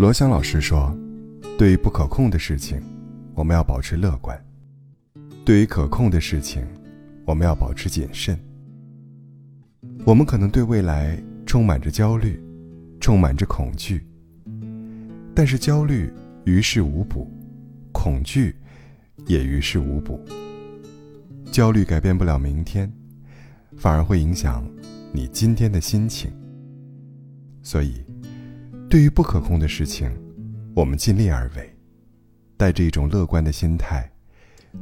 罗翔老师说：“对于不可控的事情，我们要保持乐观；对于可控的事情，我们要保持谨慎。我们可能对未来充满着焦虑，充满着恐惧。但是焦虑于事无补，恐惧也于事无补。焦虑改变不了明天，反而会影响你今天的心情。所以。”对于不可控的事情，我们尽力而为，带着一种乐观的心态，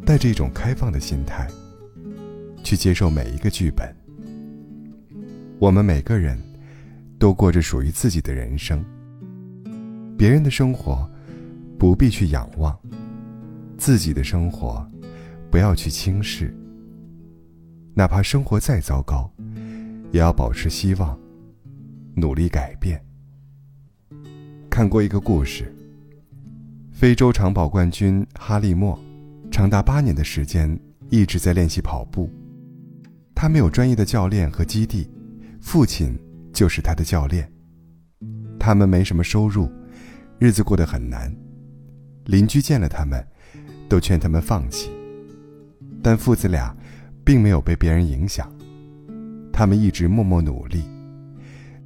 带着一种开放的心态，去接受每一个剧本。我们每个人都过着属于自己的人生，别人的生活不必去仰望，自己的生活不要去轻视。哪怕生活再糟糕，也要保持希望，努力改变。看过一个故事。非洲长跑冠军哈利莫，长达八年的时间一直在练习跑步。他没有专业的教练和基地，父亲就是他的教练。他们没什么收入，日子过得很难。邻居见了他们，都劝他们放弃。但父子俩并没有被别人影响，他们一直默默努力，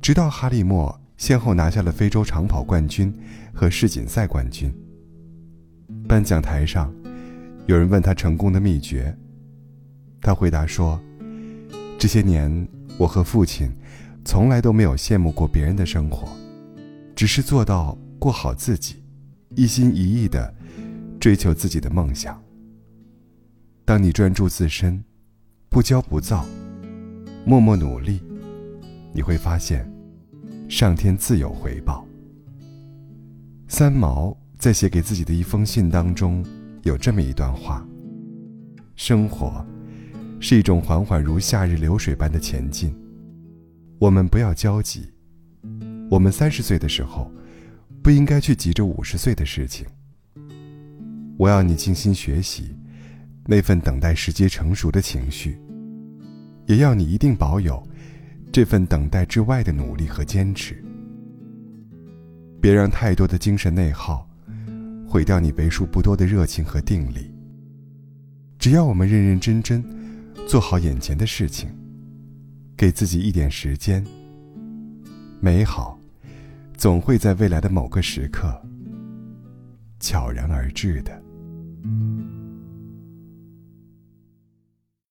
直到哈利莫。先后拿下了非洲长跑冠军和世锦赛冠军。颁奖台上，有人问他成功的秘诀，他回答说：“这些年，我和父亲从来都没有羡慕过别人的生活，只是做到过好自己，一心一意的追求自己的梦想。当你专注自身，不骄不躁，默默努力，你会发现。”上天自有回报。三毛在写给自己的一封信当中，有这么一段话：生活是一种缓缓如夏日流水般的前进，我们不要焦急。我们三十岁的时候，不应该去急着五十岁的事情。我要你静心学习，那份等待时机成熟的情绪，也要你一定保有。这份等待之外的努力和坚持，别让太多的精神内耗毁掉你为数不多的热情和定力。只要我们认认真真做好眼前的事情，给自己一点时间，美好总会在未来的某个时刻悄然而至的。